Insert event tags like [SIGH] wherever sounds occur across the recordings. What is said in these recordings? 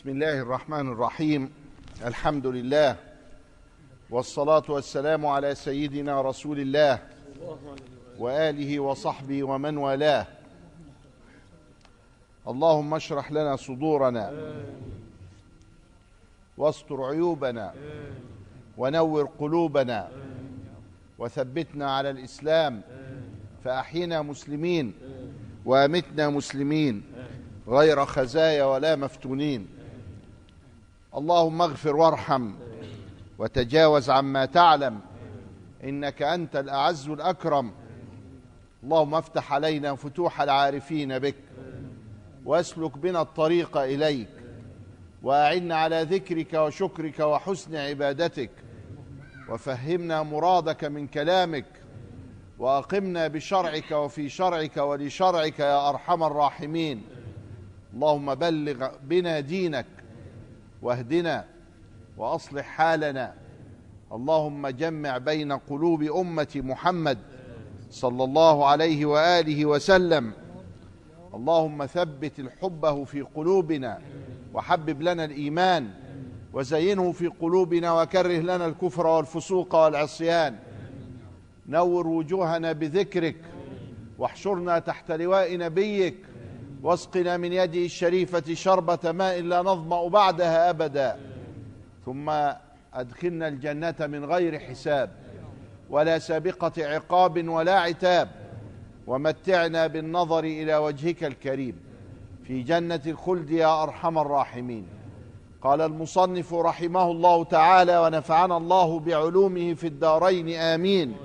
بسم الله الرحمن الرحيم. الحمد لله والصلاة والسلام على سيدنا رسول الله وآله وصحبه ومن والاه. اللهم اشرح لنا صدورنا واستر عيوبنا ونور قلوبنا وثبتنا على الإسلام. فأحينا مسلمين وأمتنا مسلمين غير خزايا ولا مفتونين. اللهم اغفر وارحم وتجاوز عما تعلم إنك أنت الأعز الأكرم. اللهم افتح علينا فتوح العارفين بك واسلك بنا الطريق إليك واعنا على ذكرك وشكرك وحسن عبادتك وفهمنا مرادك من كلامك وأقمنا بشرعك وفي شرعك ولشرعك يا أرحم الراحمين. اللهم بلغ بنا دينك واهدنا وأصلح حالنا. اللهم جمع بين قلوب أمة محمد صلى الله عليه وآله وسلم. اللهم ثبت الحبه في قلوبنا وحبب لنا الإيمان وزينه في قلوبنا وكره لنا الكفر والفسوق والعصيان. نور وجوهنا بذكرك واحشرنا تحت لواء نبيك واسقنا من يده الشريفة شربة ماء لا نظمأ بعدها أبدا. ثم أدخلنا الجنة من غير حساب ولا سابقة عقاب ولا عتاب. ومتعنا بالنظر إلى وجهك الكريم. في جنة الخلد يا أرحم الراحمين. قال المصنف رحمه الله تعالى ونفعنا الله بعلومه في الدارين آمين.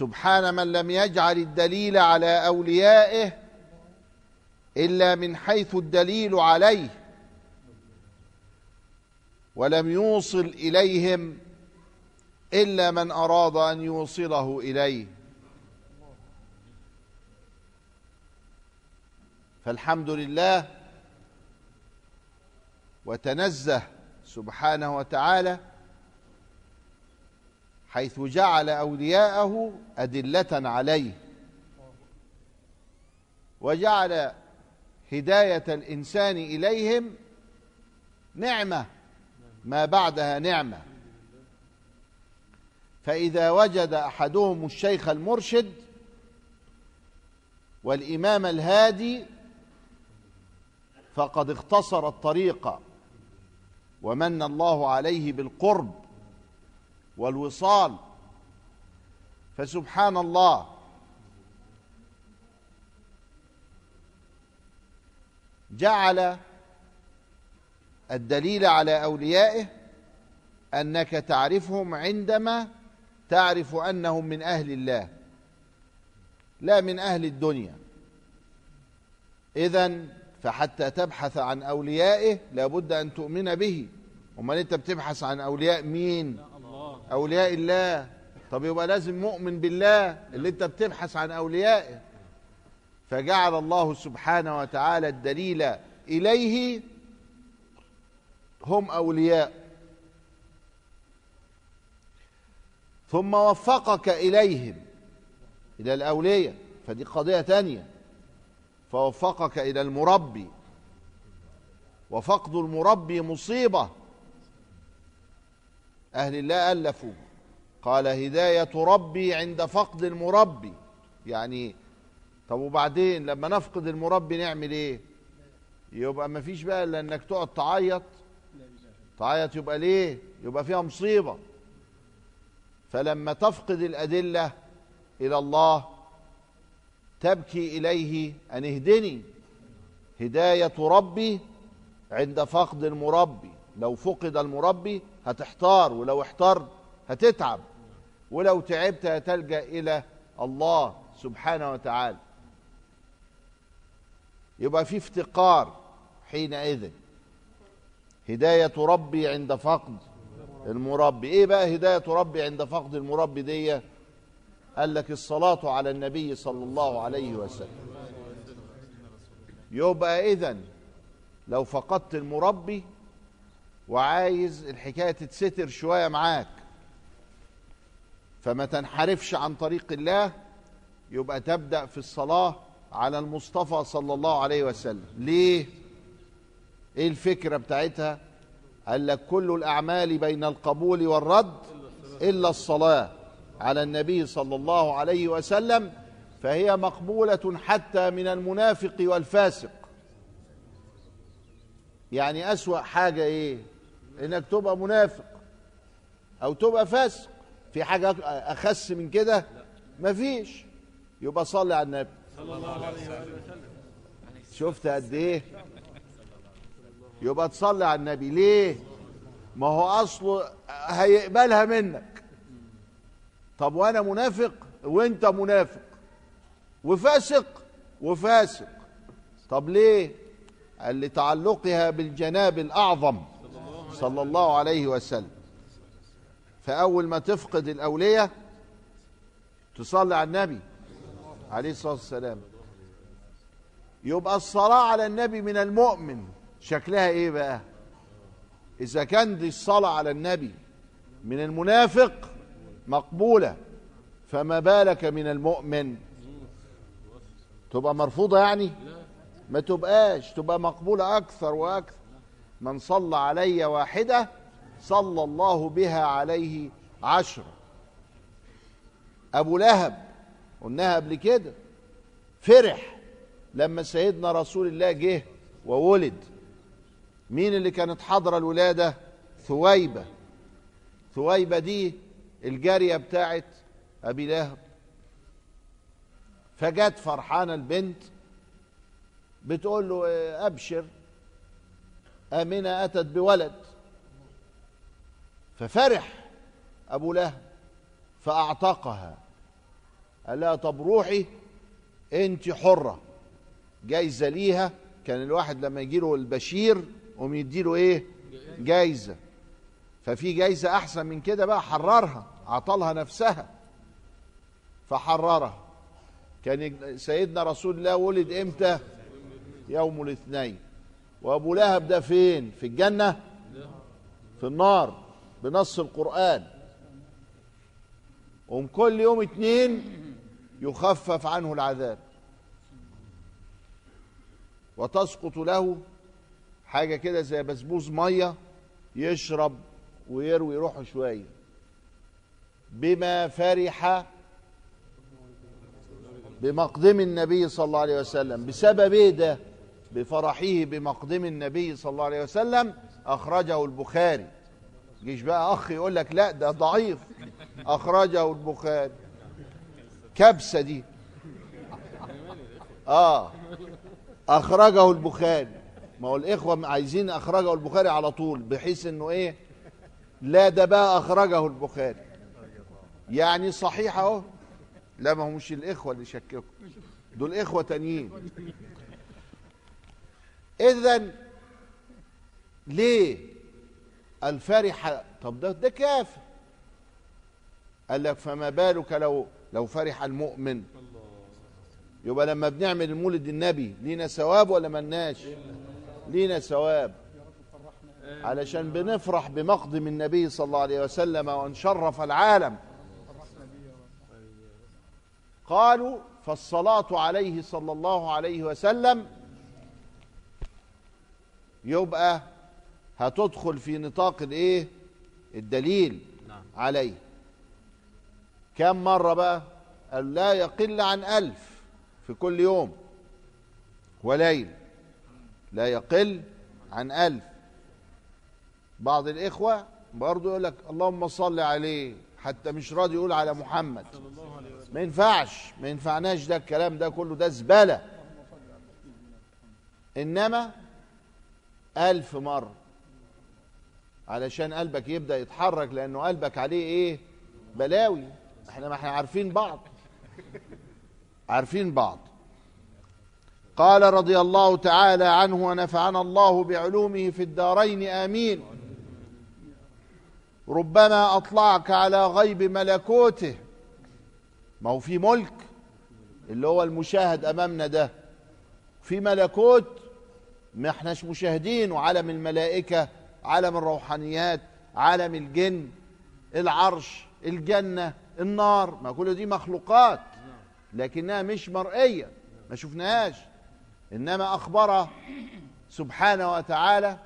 سبحان من لم يجعل الدليل على أوليائه إلا من حيث الدليل عليه ولم يوصل إليهم إلا من أراد أن يوصله إليه. فالحمد لله وتنزه سبحانه وتعالى حيث جعل أولياءه أدلة عليه. وجعل هداية الإنسان إليهم نعمة ما بعدها نعمة. فإذا وجد أحدهم الشيخ المرشد والإمام الهادي فقد اختصر الطريق ومن الله عليه بالقرب. والوصال. فسبحان الله. جعل الدليل على أوليائه أنك تعرفهم عندما تعرف أنهم من أهل الله لا من أهل الدنيا. اذا فحتى تبحث عن أوليائه لابد أن تؤمن به. امال أنت بتبحث عن أولياء مين؟ أولياء الله. طب يبقى لازم مؤمن بالله اللي أنت بتبحث عن أوليائه. فجعل الله سبحانه وتعالى الدليل إليه. هم أولياء. ثم وفقك إليهم. إلى الأولياء. فدي قضية تانية. فوفقك إلى المربي. وفقد المربي مصيبة. أهل الله ألفوا. قال هداية ربي عند فقد المربي. يعني طب وبعدين لما نفقد المربي نعمل إيه؟ يبقى ما فيش بقى إلا إنك تقعد تعيط. تعيط يبقى ليه؟ يبقى فيها مصيبة. فلما تفقد الأدلة إلى الله تبكي إليه أن اهدني. هداية ربي عند فقد المربي. لو فقد المربي هتحتار ولو احترت هتتعب ولو تعبت هتلجأ إلى الله سبحانه وتعالى. يبقى في افتقار حينئذ. هداية ربي عند فقد المربي. إيه بقى هداية ربي عند فقد المربي دي؟ قال لك الصلاة على النبي صلى الله عليه وسلم. يبقى اذا لو فقدت المربي وعايز الحكاية تتستر شوية معاك. فما تنحرفش عن طريق الله يبقى تبدأ في الصلاة على المصطفى صلى الله عليه وسلم. ليه؟ إيه الفكرة بتاعتها؟ قال لك كل الأعمال بين القبول والرد إلا الصلاة على النبي صلى الله عليه وسلم فهي مقبولة حتى من المنافق والفاسق. يعني أسوأ حاجة إيه؟ إنك تبقى منافق أو تبقى فاسق. في حاجة أخس من كده؟ مفيش. يبقى صلي على النبي. صلى الله عليه وسلم. شفت قد إيه؟ يبقى تصلي على النبي. ليه؟ ما هو اصله هيقبلها منك. طب وأنا منافق؟ وأنت منافق. وفاسق؟ وفاسق. طب ليه؟ قال لتعلقها بالجناب الأعظم. صلى الله عليه وسلم. فأول ما تفقد الأولية تصلي على النبي عليه الصلاة والسلام. يبقى الصلاة على النبي من المؤمن. شكلها إيه بقى؟ إذا كان دي الصلاة على النبي من المنافق مقبولة. فما بالك من المؤمن؟ تبقى مرفوضة يعني؟ ما تبقاش. تبقى مقبولة أكثر وأكثر. من صلى علي واحدة صلى الله بها عليه عشرة أبو لهب قلناها قبل كده فرح لما سيدنا رسول الله جه وولد. مين اللي كانت حاضره الولادة؟ ثويبة. ثويبة دي الجارية بتاعت أبي لهب. فجت فرحانه البنت بتقول له إيه، آمنة أتت بولد. ففرح أبو لهب فأعتقها. قال لها طب روحي أنت حرة. جايزة ليها. كان الواحد لما يجي له البشير قوم يديله إيه؟ جايزة. ففي جايزة أحسن من كده بقى حررها عطلها نفسها. فحررها. كان سيدنا رسول الله ولد إمتى؟ يوم الاثنين. وأبو لهب ده فين؟ في الجنة؟ في النار بنص القرآن. وم كل يوم اتنين يخفف عنه العذاب. وتسقط له حاجة كده زي بسبوس مية يشرب ويروي روحه شوية. بما فرح بمقدم النبي صلى الله عليه وسلم. بسبب إيه ده؟ بفرحه بمقدم النبي صلى الله عليه وسلم أخرجه البخاري. جيش بقى أخ يقول لك لا ده ضعيف. أخرجه البخاري. كبسة دي. آه. أخرجه البخاري. ما هو الإخوة عايزين أخرجه البخاري على طول بحيث إنه إيه؟ لا ده بقى أخرجه البخاري. يعني صحيح أهو. لا ما هو مش الإخوة اللي شككوا. دول إخوة تانيين. اذا ليه الفرح طب ده ده كافر قال لك فما بالك لو لو فرح المؤمن؟ يبقى لما بنعمل المولد النبي لينا ثواب ولا ملناش؟ لينا ثواب. علشان بنفرح بمقدم النبي صلى الله عليه وسلم وأن شرف العالم. قالوا فالصلاة عليه صلى الله عليه وسلم يبقى هتدخل في نطاق الايه؟ الدليل نعم. عليه. كم مرة بقى؟ قال لا يقل عن ألف في كل يوم وليل. لا يقل عن ألف. بعض الإخوة برضو يقول لك اللهم صل عليه حتى مش راضي يقول على محمد. ما ينفعش ما ينفعناش ده الكلام ده كله ده زبالة. إنما ألف مرة. علشان قلبك يبدأ يتحرك لأنه قلبك عليه إيه؟ بلاوي. إحنا ما إحنا عارفين بعض. عارفين بعض. قال رضي الله تعالى عنه ونفعنا الله بعلومه في الدارين آمين. ربما أطلعك على غيب ملكوته. ما هو في ملك اللي هو المشاهد أمامنا ده. في ملكوت ما احناش مشاهدين وعالم الملائكة عالم الروحانيات عالم الجن العرش الجنة النار ما كل دي مخلوقات لكنها مش مرئية ما شفناهاش إنما أخبر سبحانه وتعالى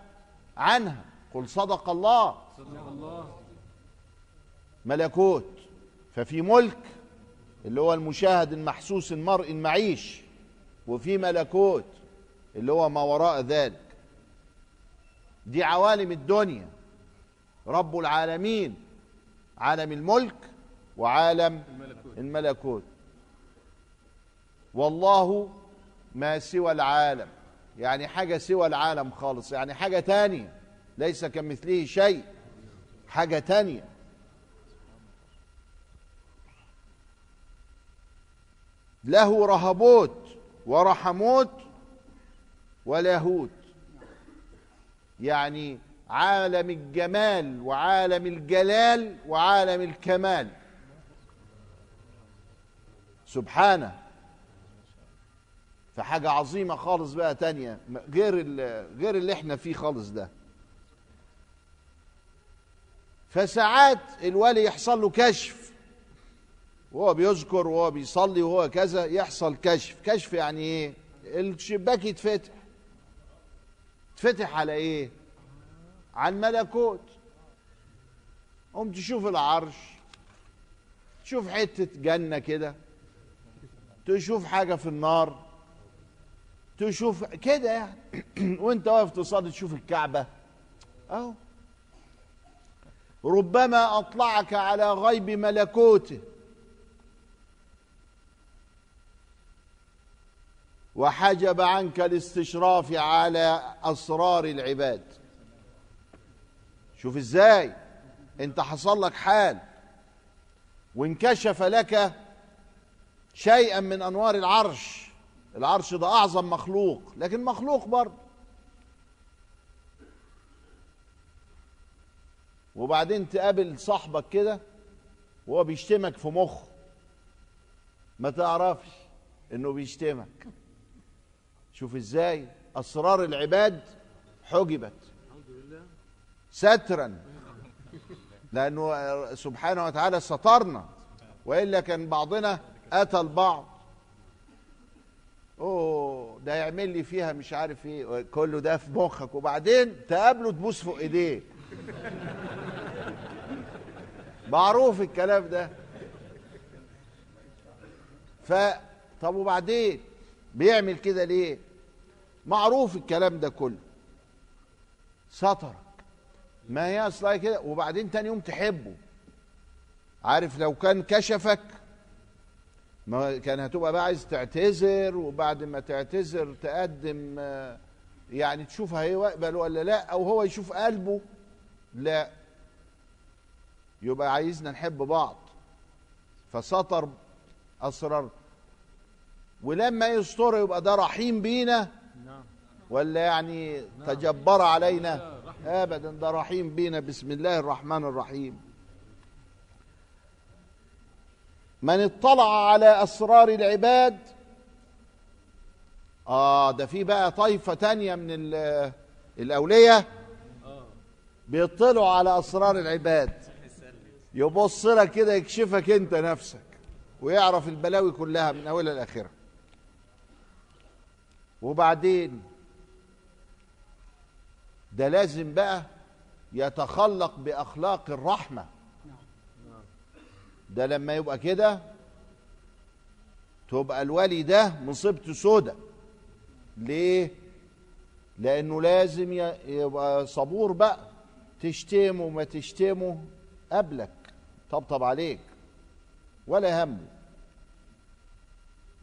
عنها. قل صدق الله. صدق الله ملكوت. ففي ملك اللي هو المشاهد المحسوس المرء المعيش وفي ملكوت. اللي هو ما وراء ذلك. دي عوالم الدنيا. رب العالمين عالم الملك وعالم الملكوت. الملكوت. والله ما سوى العالم. يعني حاجة سوى العالم خالص. يعني حاجة تانية. ليس كمثله شيء. حاجة تانية. له رهبوت ورحموت ولاهوت يعني عالم الجمال وعالم الجلال وعالم الكمال. سبحانه. فحاجة عظيمة خالص بقى تانية غير غير اللي إحنا فيه خالص ده. فساعات الولي يحصل له كشف. وهو بيذكر وهو بيصلي وهو كذا يحصل كشف. كشف يعني إيه؟ الشباك يتفتح. تفتح على إيه؟ على الملكوت. قوم تشوف العرش تشوف حتة جنة كده تشوف حاجة في النار تشوف كده يعني. [CLEARS THROAT] وأنت واقف تصلي تشوف الكعبة. أهو. ربما أطلعك على غيب ملكوته. وحجب عنك الاستشراف على أسرار العباد. شوف إزاي. أنت حصل لك حال. وانكشف لك شيئا من أنوار العرش. العرش ده أعظم مخلوق لكن مخلوق برضه. وبعدين تقابل صاحبك كده وهو بيشتمك في مخه. ما تعرفش إنه بيشتمك. شوف إزاي اسرار العباد حجبت. سترا. لأنه سبحانه وتعالى سترنا. وإلا كان بعضنا أتى البعض. أوه ده يعمل لي فيها مش عارف إيه. كله ده في مخك. وبعدين تقابله تبوس فوق إيديه. معروف الكلام ده. ف طب وبعدين؟ بيعمل كده ليه؟ معروف الكلام ده كله. سترك ما هي اصلها كده وبعدين تاني يوم تحبه. عارف لو كان كشفك ما كان هتبقى بقى عايز تعتذر وبعد ما تعتذر تقدم يعني تشوف هيقبل ولا لا أو هو يشوف قلبه لا. يبقى عايزنا نحب بعض. فسطر اسرار ولما يستر يبقى ده رحيم بينا. نعم. ولا يعني تجبر علينا. ابدا ده رحيم بينا. بسم الله الرحمن الرحيم. من اطلع على أسرار العباد. آه ده في بقى طائفه تانية من ال- الاولياء آه. بيطلعوا على أسرار العباد. يبص لك كده يكشفك انت نفسك. ويعرف البلاوي كلها من أولها لآخرها. وبعدين ده لازم بقى يتخلق بأخلاق الرحمة. ده لما يبقى كده تبقى الولي ده مصيبته سودة. ليه؟ لأنه لازم يبقى صبور بقى تشتمه ما تشتمه قبلك. طبطب عليك. ولا همه.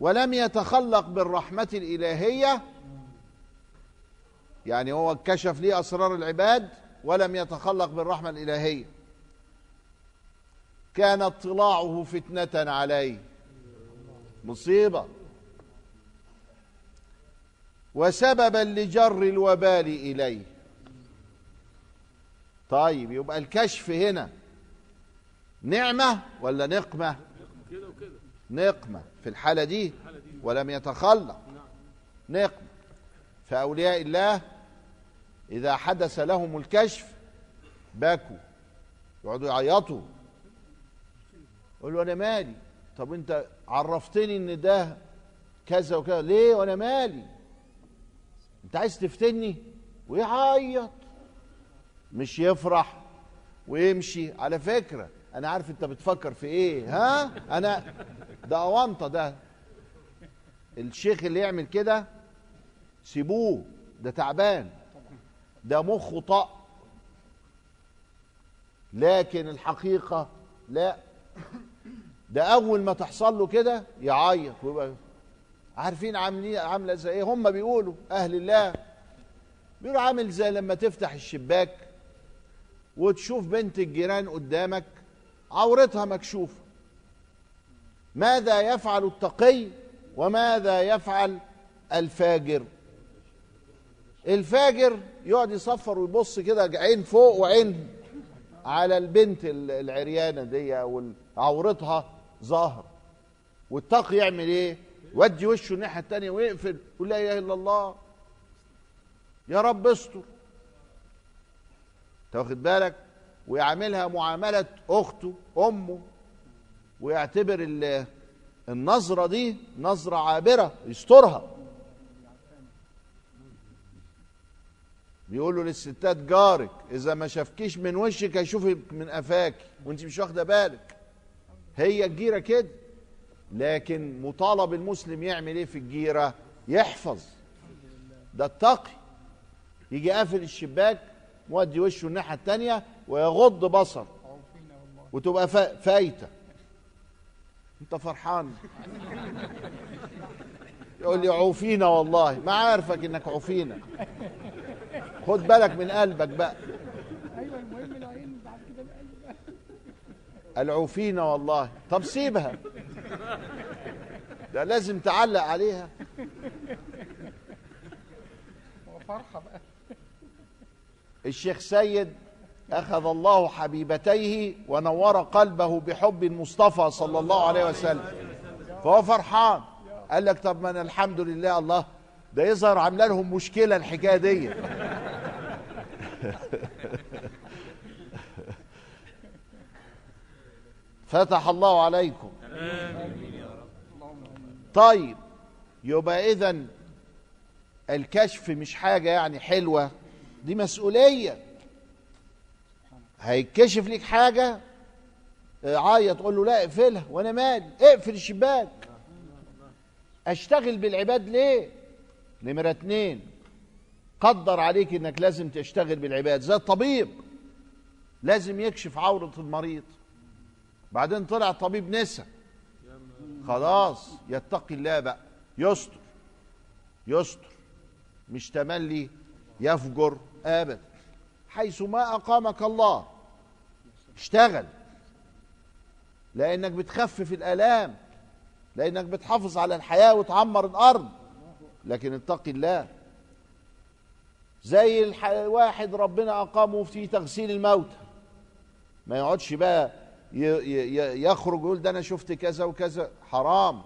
ولم يتخلق بالرحمة الإلهية. يعني هو كشف ليه أسرار العباد ولم يتخلق بالرحمة الإلهية. كان اطلاعه فتنة عليه مصيبة. وسببا لجر الوبال إليه طيب يبقى الكشف هنا. نعمة ولا نقمة؟ نقمة في الحالة دي ولم يتخلق. نقمة. فأولياء الله إذا حدث لهم الكشف بكوا يقعدوا يعيطوا يقولوا أنا مالي. طب أنت عرفتني إن ده كذا وكذا. ليه؟ وأنا مالي. أنت عايز تفتني؟ ويعيط. مش يفرح ويمشي. على فكرة أنا عارف انت بتفكر في إيه ها؟ أنا ده أونطة ده. الشيخ اللي يعمل كده سيبوه ده تعبان. ده مخه طق لكن الحقيقة لا. ده أول ما تحصل له كده يعيط ويبقى عارفين عاملين عاملة زي إيه؟ هم بيقولوا أهل الله. بيقولوا عامل زي لما تفتح الشباك وتشوف بنت الجيران قدامك عورتها مكشوفة. ماذا يفعل التقي وماذا يفعل الفاجر؟ الفاجر يقعد يصفر ويبص كده عين فوق وعين على البنت العريانة دي أو عورتها ظاهر والتقي يعمل إيه؟ يودي وشه الناحية التانية ويقفل يقول لا إله إلا الله. يا رب استر. أنت واخد بالك؟ ويعاملها معاملة أخته أمه ويعتبر ال- النظرة دي نظرة عابرة يسترها. بيقولوا للستات جارك إذا ما شافكيش من وشك هيشوفك من قفاك وانت مش واخدة بالك. هي الجيرة كده لكن مطالب المسلم يعمل إيه في الجيرة؟ يحفظ. ده التقي. يجي قافل الشباك مودي وشه الناحية التانية ويغض بصر وتبقى فا- فايتة. انت فرحان. يقول لي عوفينا والله. ما عارفك انك عوفينا. خد بالك من قلبك بقى. أيوه المهم العين بعد كده القلب العوفينا والله. طب سيبها. ده لازم تعلق عليها. فرحة بقى. الشيخ سيد أخذ الله حبيبتيه ونور قلبه بحب المصطفى صلى الله عليه وسلم. فهو فرحان. قال لك طب أنا الحمد لله الله. ده يظهر عاملة لهم مشكلة الحكاية دي. [LAUGHS] فتح الله عليكم. طيب يبقى إذا الكشف مش حاجة يعني حلوة. دي مسؤولية. هيتكشف ليك حاجة؟ عيط تقول له لا اقفلها وأنا مالي اقفل الشباك. أشتغل بالعباد ليه؟ نمرة اتنين قدر عليك إنك لازم تشتغل بالعباد. زي الطبيب لازم يكشف عورة المريض. بعدين طلع طبيب نسا. خلاص يتقي الله بقى. يستر يستر. مش تملي يفجر ابدا. حيث ما أقامك الله. اشتغل. لأنك بتخفف الألام. لأنك بتحافظ على الحياة وتعمر الأرض. لكن اتقي الله. زي الح... واحد ربنا أقامه في تغسيل الموتى. ما يقعدش بقى يخرج يقول ده أنا شفت كذا وكذا. حرام.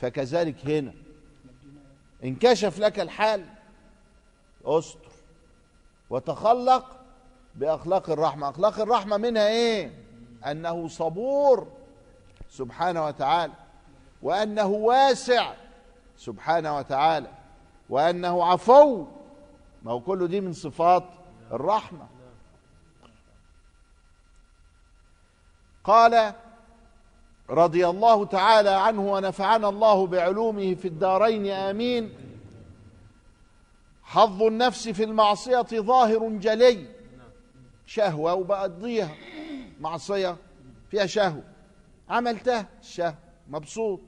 فكذلك هنا. انكشف لك الحال. استر وتخلق بأخلاق الرحمة. أخلاق الرحمة منها إيه؟ أنه صبور سبحانه وتعالى وأنه واسع سبحانه وتعالى وأنه عفو. ما هو كله دي من صفات الرحمة. قال رضي الله تعالى عنه ونفعنا الله بعلومه في الدارين آمين. حظ النفس في المعصية ظاهر جلي. شهوة وبقضيها معصية فيها شهوة. عملتها؟ الشهوه مبسوط.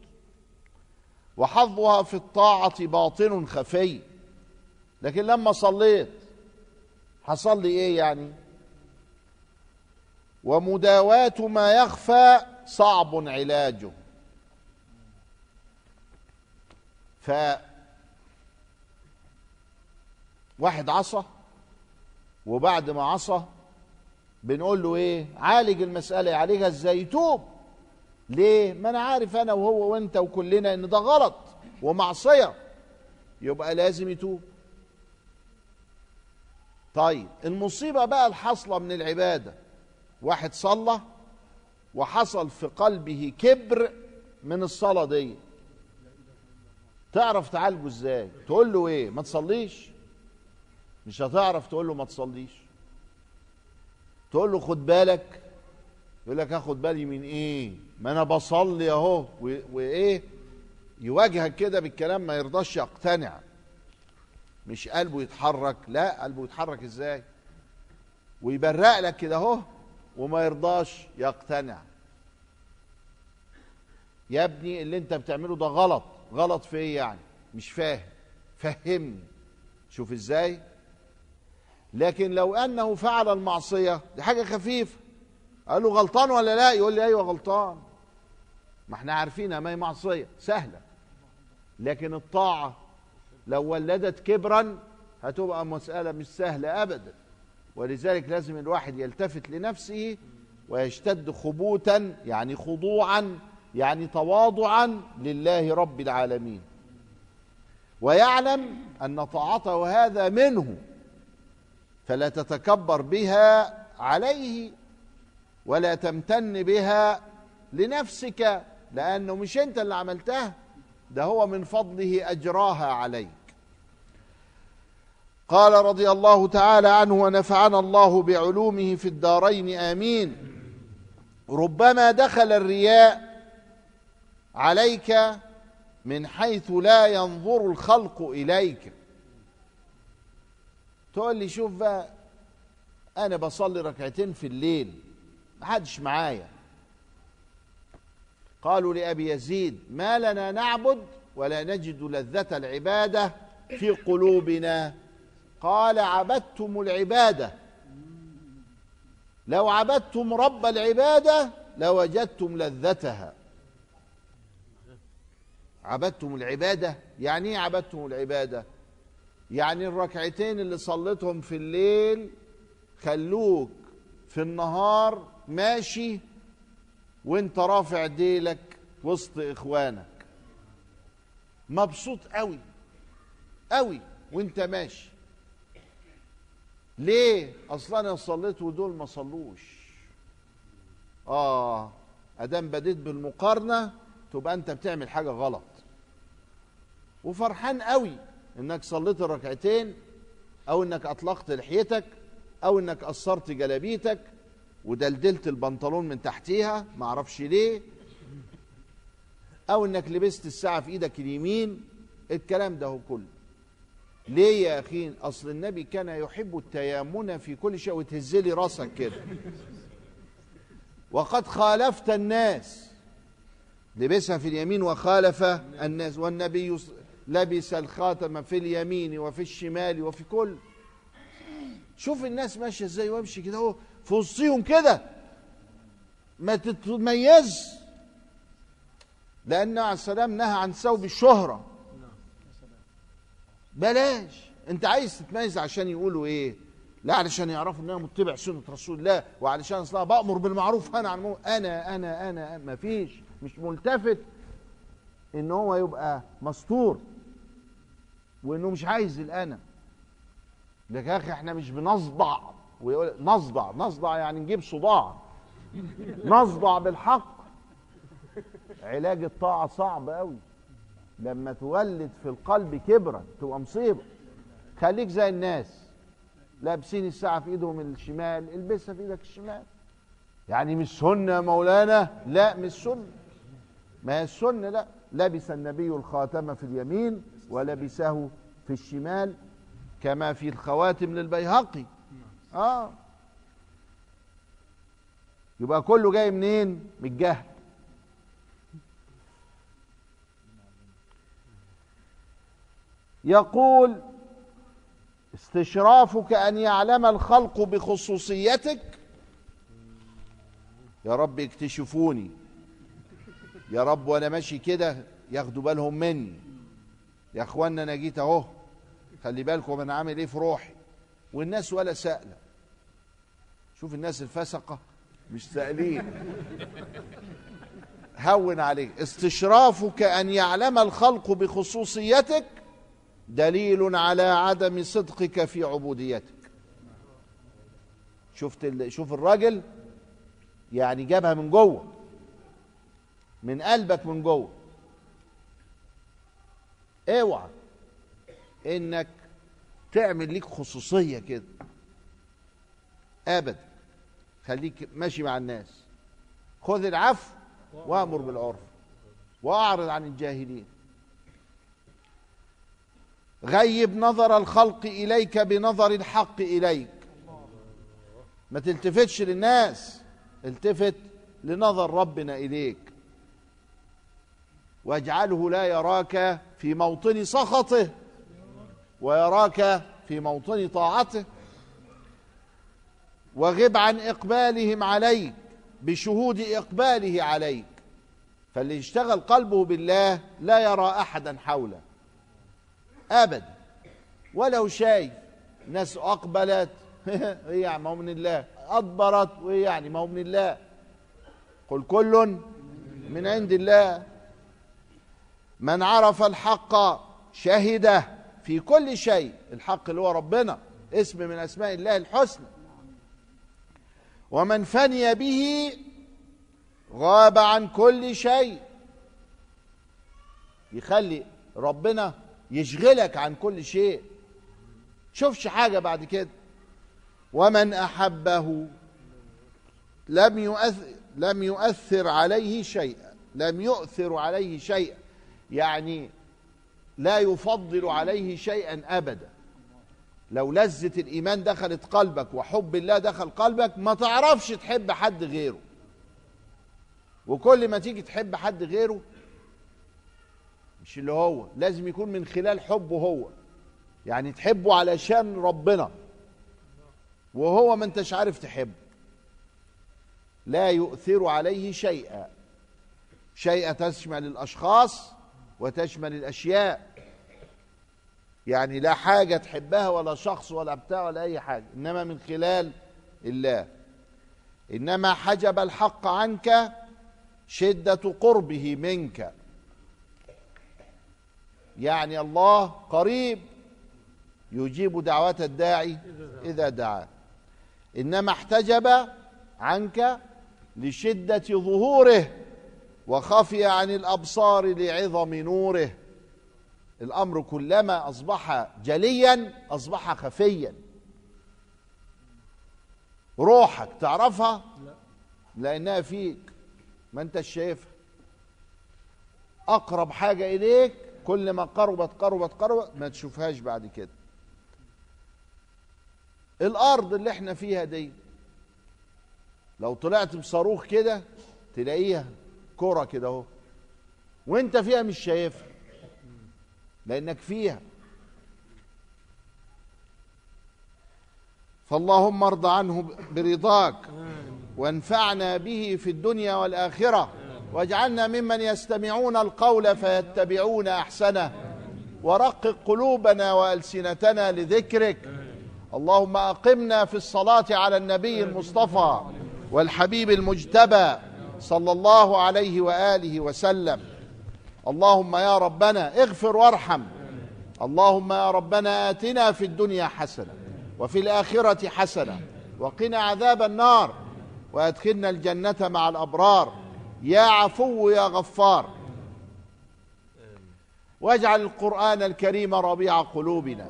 وحظها في الطاعة باطن خفي. لكن لما صليت حصل لي إيه يعني؟ ومداواة ما يخفى صعب علاجه. ف واحد عصى وبعد ما عصى بنقول له إيه؟ عالج المسألة يعالجها إزاي؟ يتوب. ليه؟ ما أنا عارف أنا وهو وأنت وكلنا إن ده غلط ومعصية. يبقى لازم يتوب. طيب المصيبة بقى الحاصلة من العبادة. واحد صلى وحصل في قلبه كبر من الصلاة دي. تعرف تعالجه إزاي؟ تقول له إيه؟ ما تصليش. مش هتعرف تقول له ما تصليش. تقول له خد بالك. يقول لك اخد بالي من إيه؟ ما أنا بصلي أهو. وإيه؟ يواجهك كده بالكلام ما يرضاش يقتنع. مش قلبه يتحرك. لا قلبه يتحرك إزاي؟ ويبرق لك كده أهو وما يرضاش يقتنع. يا ابني اللي أنت بتعمله ده غلط. غلط في إيه يعني. مش فاهم. فهمني. شوف إزاي؟ لكن لو أنه فعل المعصية دي حاجة خفيفة. قال له غلطان ولا لا؟ يقول لي أيوه غلطان. ما إحنا عارفينها ما هي معصية. سهلة. لكن الطاعة لو ولدت كبرا هتبقى مسألة مش سهلة ابدا. ولذلك لازم الواحد يلتفت لنفسه ويشتد خبوتا يعني خضوعا يعني تواضعا لله رب العالمين. ويعلم أن طاعته هذا منه. فلا تتكبر بها عليه ولا تمتن بها لنفسك لأنه مش أنت اللي عملتها ده هو من فضله أجراها عليك. قال رضي الله تعالى عنه ونفعنا الله بعلومه في الدارين آمين. ربما دخل الرياء عليك من حيث لا ينظر الخلق إليك. تقول لي شوف بقى أنا بصلي ركعتين في الليل محدش معايا. قالوا لأبي يزيد ما لنا نعبد ولا نجد لذة العبادة في قلوبنا. قال عبدتم العبادة. لو عبدتم رب العبادة لوجدتم لذتها. عبدتم العبادة؟ يعني إيه عبدتم العبادة؟ يعني الركعتين اللي صليتهم في الليل خلوك في النهار ماشي وانت رافع ديلك وسط إخوانك. مبسوط قوي قوي وانت ماشي. ليه؟ أصلا أنا صليت ودول ما صلوش. آه أدام بديت بالمقارنة تبقى أنت بتعمل حاجة غلط. وفرحان قوي إنك صليت الركعتين أو إنك أطلقت لحيتك أو إنك قصرت جلابيتك ودلدلت البنطلون من تحتيها ما أعرفش ليه. أو إنك لبست الساعة في إيدك اليمين الكلام ده كله. ليه يا أخي؟ أصل النبي كان يحب التيامن في كل شيء وتهزلي راسك كده. وقد خالفت الناس. لبسها في اليمين وخالف الناس. والنبي لبس الخاتم في اليمين وفي الشمال وفي كل. شوف الناس ماشية إزاي وامشي كده اهو في وسطهم كده. ما تتميز. لأن عليه السلام نهى عن ثوب الشهرة. بلاش. انت عايز تتميز عشان يقولوا إيه؟ لا علشان يعرفوا إن أنا متبع سنة رسول الله وعلشان أصلا بأمر بالمعروف. أنا عن. أنا أنا أنا ما فيش مش ملتفت إن هو يبقى مستور. وإنه مش عايز الأنا. ده يا أخي إحنا مش بنصدع. ويقول نصدع نصدع يعني نجيب صداع. نصدع بالحق. علاج الطاعة صعب قوي لما تولد في القلب كبرا تبقى مصيبة. خليك زي الناس. لابسين الساعة في إيدهم الشمال البسها في إيدك الشمال. يعني مش سنة يا مولانا؟ لا مش سنة. ما هي السنة؟ لا. لبس النبي الخاتم في اليمين ولبسه في الشمال كما في الخواتم للبيهقي. آه. يبقى كله جاي منين؟ من الجهل. يقول استشرافك أن يعلم الخلق بخصوصيتك. يا رب اكتشفوني. يا رب وأنا ماشي كده ياخدوا بالهم مني. يا اخوانا أنا جيت اهو. خلي بالكم أنا عامل إيه في روحي. والناس ولا سائله شوف الناس الفسقة مش سائلين. هون عليك. استشرافك أن يعلم الخلق بخصوصيتك دليل على عدم صدقك في عبوديتك. شفت ال... شوف الراجل يعني جابها من جوه. من قلبك من جوه. اوعى انك تعمل ليك خصوصية كده. ابدا. خليك ماشي مع الناس. خذ العفو وأمر بالعرف. وأعرض عن الجاهلين. غيب نظر الخلق إليك بنظر الحق إليك. ما تلتفتش للناس التفت لنظر ربنا إليك. واجعله لا يراك في موطن سخطه ويراك في موطن طاعته. وغب عن إقبالهم عليك بشهود إقباله عليك. فاللي يشتغل قلبه بالله لا يرى أحدا حوله أبدا. ولو شايف ناس أقبلت [LAUGHS] إيه يعني ما هو من الله أدبرت وايه يعني ما هو من الله. قل كل من عند الله. من عرف الحق شهده في كل شيء الحق اللي هو ربنا اسم من أسماء الله الحسنى. ومن فني به غاب عن كل شيء. يخلي ربنا يشغلك عن كل شيء. شوفش حاجة بعد كده. ومن أحبه لم يؤثر, لم يؤثر عليه شيئا لم يؤثر عليه شيئا. يعني لا يفضل عليه شيئا أبدا. لو لذة الإيمان دخلت قلبك وحب الله دخل قلبك ما تعرفش تحب حد غيره. وكل ما تيجي تحب حد غيره مش اللي هو لازم يكون من خلال حبه هو. يعني تحبه علشان ربنا وهو ما انتش عارف تحبه. لا يؤثر عليه شيئا. شيئا تشمل الاشخاص وتشمل الأشياء. يعني لا حاجة تحبها ولا شخص ولا بتاع ولا أي حاجة. إنما من خلال الله. إنما حجب الحق عنك شدة قربه منك. يعني الله قريب يجيب دعوة الداعي إذا دعاه. إنما احتجب عنك لشدة ظهوره. وخفي عن الأبصار لعظم نوره. الأمر كلما أصبح جليا أصبح خفيا. روحك تعرفها؟ لأنها فيك. ما أنت شايفها. أقرب حاجة إليك كل ما قربت قربت قربت ما تشوفهاش بعد كده. الأرض اللي إحنا فيها دي لو طلعت بصاروخ كده تلاقيها كرة كده اهو. وانت فيها مش شايفها. لانك فيها. فاللهم ارض عنه برضاك. وانفعنا به في الدنيا والآخرة. واجعلنا ممن يستمعون القول فيتبعون أحسنه. ورقق قلوبنا وألسنتنا لذكرك. اللهم أقمنا في الصلاة على النبي المصطفى والحبيب المجتبى. صلى الله عليه وآله وسلم. اللهم يا ربنا اغفر وارحم. اللهم يا ربنا آتنا في الدنيا حسنة وفي الآخرة حسنة وقنا عذاب النار وأدخلنا الجنة مع الأبرار. يا عفو يا غفار. واجعل القرآن الكريم ربيع قلوبنا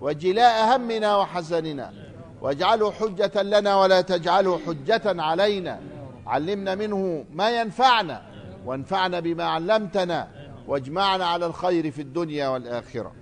وجلاء همنا وحزننا واجعله حجة لنا ولا تجعله حجة علينا. علمنا منه ما ينفعنا وانفعنا بما علمتنا واجمعنا على الخير في الدنيا والآخرة.